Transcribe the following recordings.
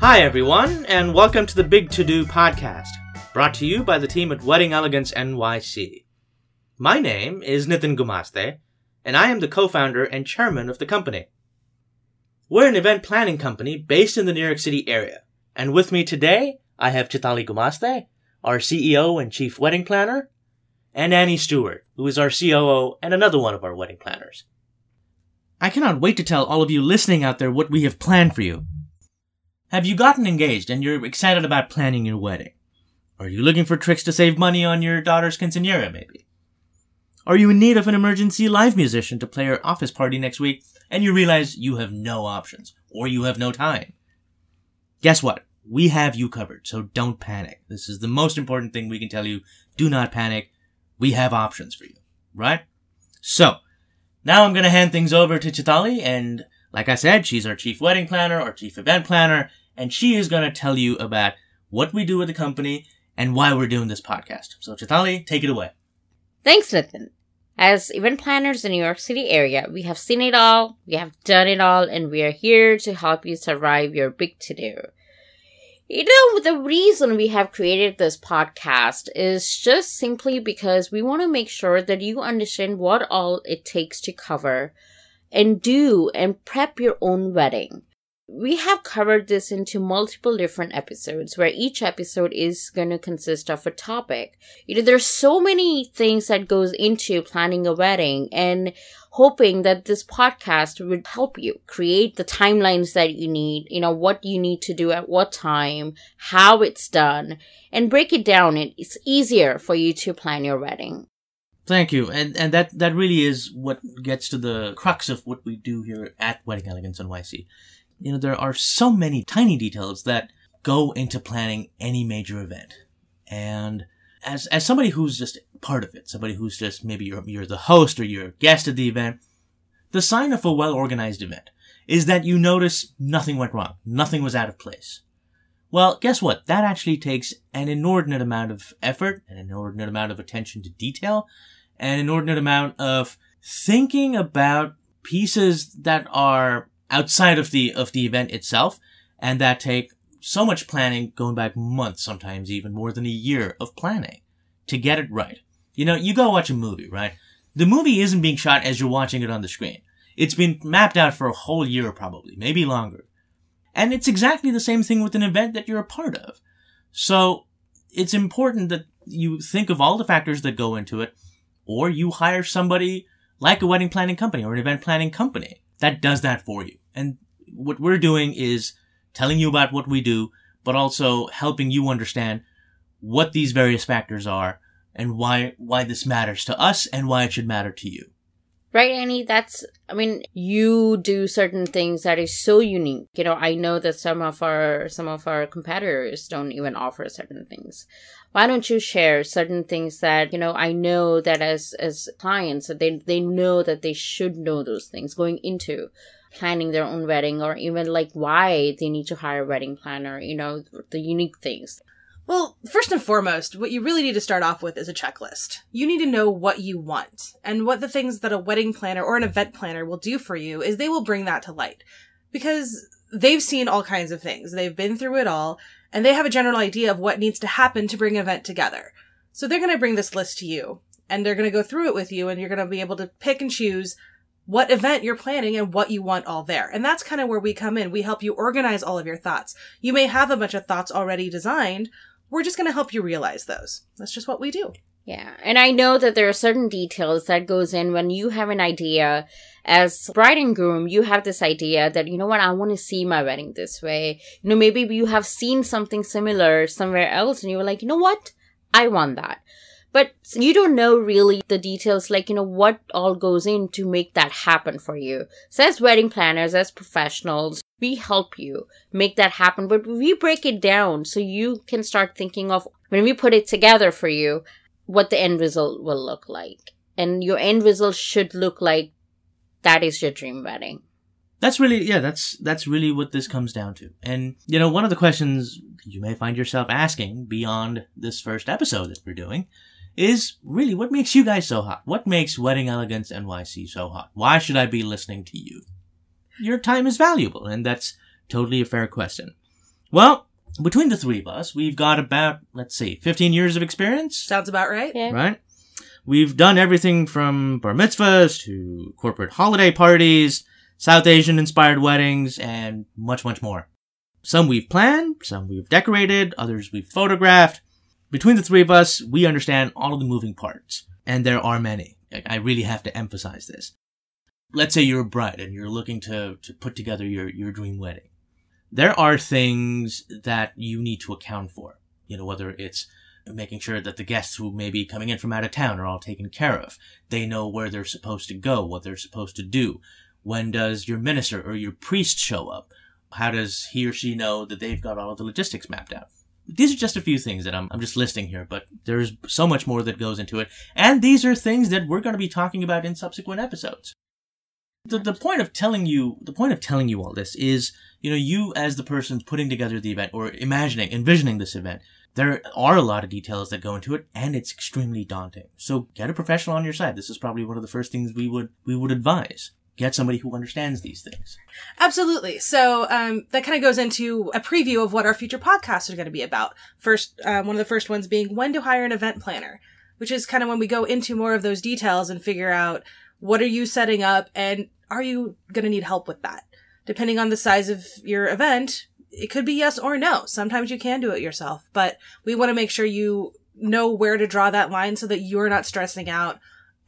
Hi, everyone, and welcome to the Big To Do podcast, brought to you by the team at Wedding Elegance NYC. My name is Nitin Gumaste, and I am the co founder and chairman of the company. We're an event planning company based in the New York City area, and with me today, I have Chitali Gumaste, our CEO and chief wedding planner, and Annie Stewart, who is our COO and another one of our wedding planners. I cannot wait to tell all of you listening out there what we have planned for you. Have you gotten engaged and you're excited about planning your wedding? Are you looking for tricks to save money on your daughter's quinceanera, maybe? Are you in need of an emergency live musician to play your office party next week and you realize you have no options or you have no time? Guess what? We have you covered, so don't panic. This is the most important thing we can tell you. Do not panic. We have options for you, right? So, now I'm gonna hand things over to Chitali and like I said, she's our chief wedding planner, our chief event planner, and she is going to tell you about what we do with the company and why we're doing this podcast. So, Chitali, take it away. Thanks, Nitin. As event planners in New York City area, we have seen it all, we have done it all, and we are here to help you survive your big to do. You know, the reason we have created this podcast is just simply because we want to make sure that you understand what all it takes to cover and do and prep your own wedding. We have covered this into multiple different episodes where each episode is going to consist of a topic. You know, there's so many things that goes into planning a wedding and hoping that this podcast would help you create the timelines that you need, you know, what you need to do at what time, how it's done, and break it down. It's easier for you to plan your wedding. Thank you, and and that that really is what gets to the crux of what we do here at Wedding Elegance NYC. You know, there are so many tiny details that go into planning any major event, and as as somebody who's just part of it, somebody who's just maybe you're you're the host or you're a guest at the event, the sign of a well organized event is that you notice nothing went wrong, nothing was out of place. Well, guess what? That actually takes an inordinate amount of effort, an inordinate amount of attention to detail, an inordinate amount of thinking about pieces that are outside of the of the event itself and that take so much planning going back months sometimes even more than a year of planning to get it right. You know you go watch a movie right? The movie isn't being shot as you're watching it on the screen. It's been mapped out for a whole year probably maybe longer. And it's exactly the same thing with an event that you're a part of. So it's important that you think of all the factors that go into it or you hire somebody like a wedding planning company or an event planning company that does that for you. And what we're doing is telling you about what we do, but also helping you understand what these various factors are and why why this matters to us and why it should matter to you. Right, Annie, that's I mean, you do certain things that is so unique. You know, I know that some of our some of our competitors don't even offer certain things why don't you share certain things that you know i know that as as clients that they they know that they should know those things going into planning their own wedding or even like why they need to hire a wedding planner you know the unique things well, first and foremost, what you really need to start off with is a checklist. You need to know what you want. And what the things that a wedding planner or an event planner will do for you is they will bring that to light. Because they've seen all kinds of things. They've been through it all and they have a general idea of what needs to happen to bring an event together. So they're going to bring this list to you and they're going to go through it with you and you're going to be able to pick and choose what event you're planning and what you want all there. And that's kind of where we come in. We help you organize all of your thoughts. You may have a bunch of thoughts already designed. We're just going to help you realize those. That's just what we do. Yeah. And I know that there are certain details that goes in when you have an idea as bride and groom, you have this idea that, you know what, I want to see my wedding this way. You know, maybe you have seen something similar somewhere else and you were like, you know what? I want that. But you don't know really the details, like, you know, what all goes in to make that happen for you. So as wedding planners, as professionals, we help you make that happen, but we break it down so you can start thinking of when we put it together for you, what the end result will look like. And your end result should look like that is your dream wedding. That's really, yeah, that's, that's really what this comes down to. And, you know, one of the questions you may find yourself asking beyond this first episode that we're doing is really what makes you guys so hot? What makes Wedding Elegance NYC so hot? Why should I be listening to you? Your time is valuable, and that's totally a fair question. Well, between the three of us, we've got about, let's see, 15 years of experience, Sounds about right. Yeah. right? We've done everything from bar mitzvahs to corporate holiday parties, South Asian inspired weddings, and much, much more. Some we've planned, some we've decorated, others we've photographed. Between the three of us, we understand all of the moving parts, and there are many. I really have to emphasize this. Let's say you're a bride and you're looking to, to put together your, your dream wedding. There are things that you need to account for. You know, whether it's making sure that the guests who may be coming in from out of town are all taken care of. They know where they're supposed to go, what they're supposed to do. When does your minister or your priest show up? How does he or she know that they've got all of the logistics mapped out? These are just a few things that I'm, I'm just listing here, but there's so much more that goes into it. And these are things that we're going to be talking about in subsequent episodes. The, the point of telling you, the point of telling you all this is, you know, you as the person putting together the event or imagining, envisioning this event, there are a lot of details that go into it and it's extremely daunting. So get a professional on your side. This is probably one of the first things we would, we would advise. Get somebody who understands these things. Absolutely. So um, that kind of goes into a preview of what our future podcasts are going to be about. First, um, one of the first ones being when to hire an event planner, which is kind of when we go into more of those details and figure out what are you setting up and are you going to need help with that. Depending on the size of your event, it could be yes or no. Sometimes you can do it yourself, but we want to make sure you know where to draw that line so that you're not stressing out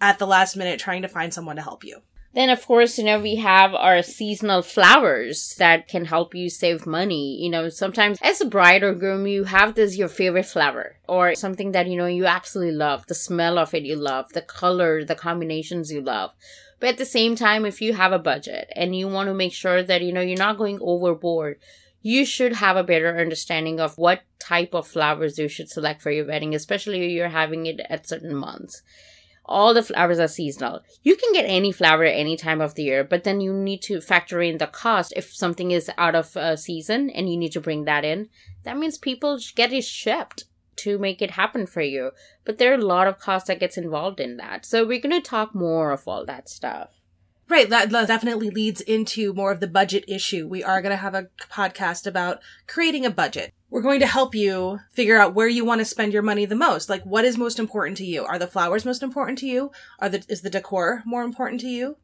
at the last minute trying to find someone to help you. Then, of course, you know, we have our seasonal flowers that can help you save money. You know, sometimes as a bride or groom, you have this your favorite flower or something that, you know, you absolutely love. The smell of it you love, the color, the combinations you love. But at the same time, if you have a budget and you want to make sure that, you know, you're not going overboard, you should have a better understanding of what type of flowers you should select for your wedding, especially if you're having it at certain months all the flowers are seasonal. You can get any flower at any time of the year, but then you need to factor in the cost. If something is out of uh, season and you need to bring that in, that means people get it shipped to make it happen for you. But there are a lot of costs that gets involved in that. So we're going to talk more of all that stuff. Right, that that definitely leads into more of the budget issue. We are going to have a podcast about creating a budget. We're going to help you figure out where you want to spend your money the most. Like, what is most important to you? Are the flowers most important to you? Are the is the decor more important to you?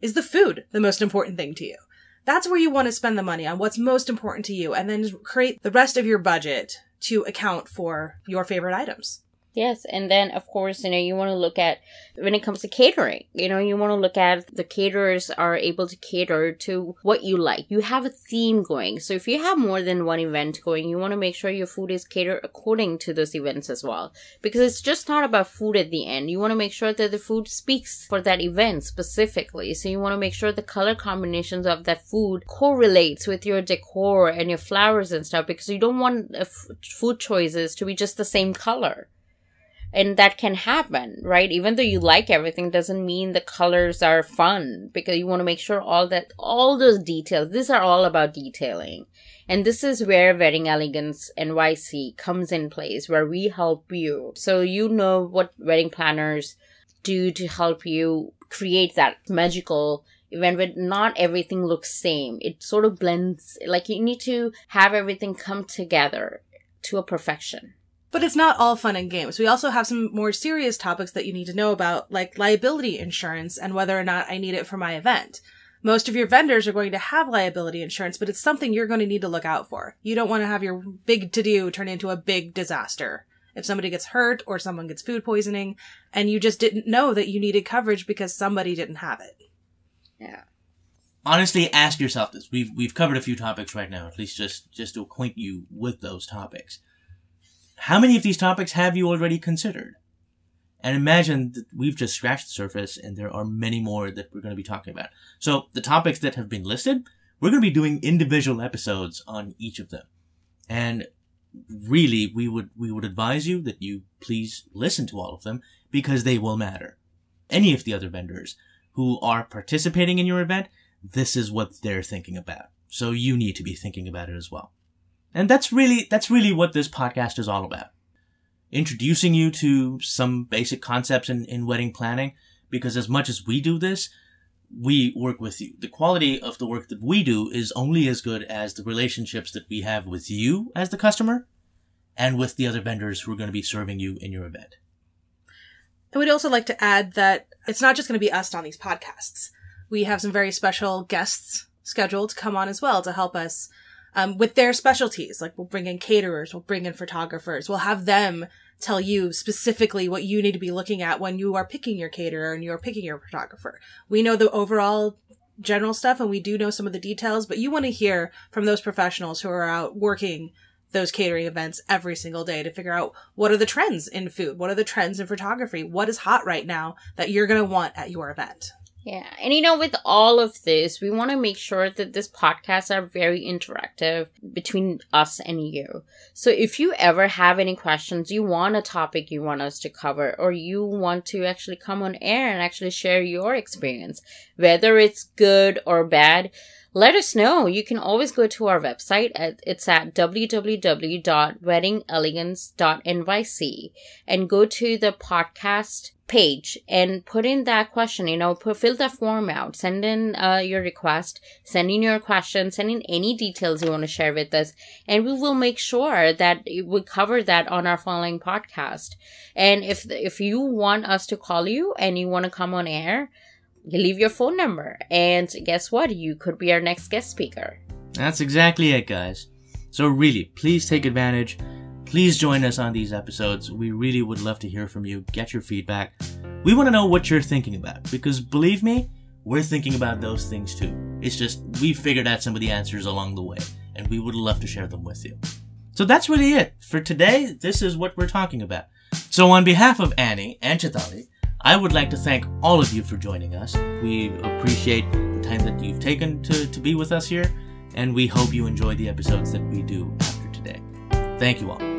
Is the food the most important thing to you? That's where you want to spend the money on what's most important to you, and then create the rest of your budget to account for your favorite items. Yes, and then of course, you know, you want to look at when it comes to catering, you know, you want to look at the caterers are able to cater to what you like. You have a theme going. So if you have more than one event going, you want to make sure your food is catered according to those events as well. Because it's just not about food at the end. You want to make sure that the food speaks for that event specifically. So you want to make sure the color combinations of that food correlates with your decor and your flowers and stuff because you don't want uh, f- food choices to be just the same color and that can happen right? Even though you like everything doesn't mean the colors are fun because you want to make sure all that all those details these are all about detailing. And this is where wedding elegance nyc comes in place where we help you. So you know what wedding planners do to help you create that magical event where not everything looks same. It sort of blends like you need to have everything come together to a perfection But it's not all fun and games. We also have some more serious topics that you need to know about, like liability insurance and whether or not I need it for my event. Most of your vendors are going to have liability insurance, but it's something you're going to need to look out for. You don't want to have your big to do turn into a big disaster. If somebody gets hurt or someone gets food poisoning and you just didn't know that you needed coverage because somebody didn't have it. yeah honestly ask yourself this we've we've covered a few topics right now at least just just to acquaint you with those topics how many of these topics have you already considered and imagine that we've just scratched the surface and there are many more that we're going to be talking about so the topics that have been listed we're going to be doing individual episodes on each of them and really we would we would advise you that you please listen to all of them because they will matter any of the other vendors who are participating in your event this is what they're thinking about. So you need to be thinking about it as well. And that's really, that's really what this podcast is all about. Introducing you to some basic concepts in, in wedding planning, because as much as we do this, we work with you. The quality of the work that we do is only as good as the relationships that we have with you as the customer and with the other vendors who are going to be serving you in your event. I would also like to add that it's not just going to be us on these podcasts. We have some very special guests scheduled to come on as well to help us um, with their specialties. Like we'll bring in caterers, we'll bring in photographers, we'll have them tell you specifically what you need to be looking at when you are picking your caterer and you're picking your photographer. We know the overall general stuff and we do know some of the details, but you want to hear from those professionals who are out working those catering events every single day to figure out what are the trends in food, what are the trends in photography, what is hot right now that you're going to want at your event. Yeah. And you know, with all of this, we want to make sure that this podcasts are very interactive between us and you. So if you ever have any questions, you want a topic you want us to cover, or you want to actually come on air and actually share your experience, whether it's good or bad, let us know. You can always go to our website. At, it's at www.weddingelegance.nyc and go to the podcast page and put in that question you know put fill the form out send in uh, your request send in your question send in any details you want to share with us and we will make sure that we cover that on our following podcast and if if you want us to call you and you want to come on air you leave your phone number and guess what you could be our next guest speaker that's exactly it guys so really please take advantage Please join us on these episodes. We really would love to hear from you, get your feedback. We want to know what you're thinking about because believe me, we're thinking about those things too. It's just we figured out some of the answers along the way and we would love to share them with you. So that's really it. For today, this is what we're talking about. So on behalf of Annie and Chitali, I would like to thank all of you for joining us. We appreciate the time that you've taken to, to be with us here, and we hope you enjoy the episodes that we do after today. Thank you all.